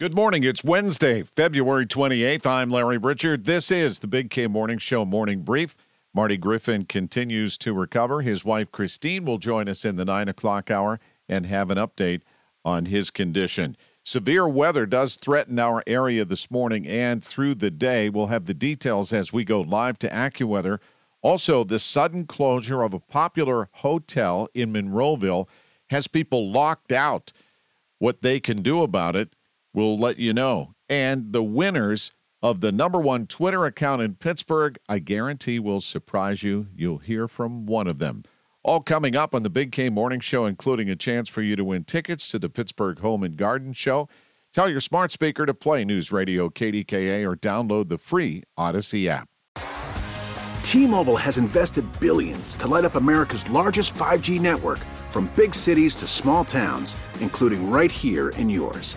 Good morning. It's Wednesday, February 28th. I'm Larry Richert. This is the Big K Morning Show Morning Brief. Marty Griffin continues to recover. His wife, Kristine, will join us in the 9 o'clock hour and have an update on his condition. Severe weather does threaten our area this morning and through the day. We'll have the details as we go live to AccuWeather. Also, the sudden closure of a popular hotel in Monroeville has people locked out. What they can do about it We'll let you know. And the winners of the number one Twitter account in Pittsburgh, I guarantee will surprise you. You'll hear from one of them. All coming up on the Big K Morning Show, including a chance for you to win tickets to the Pittsburgh Home and Garden Show. Tell your smart speaker to play News Radio KDKA or download the free Audacy app. T-Mobile has invested billions to light up America's largest 5G network from big cities to small towns, including right here in yours.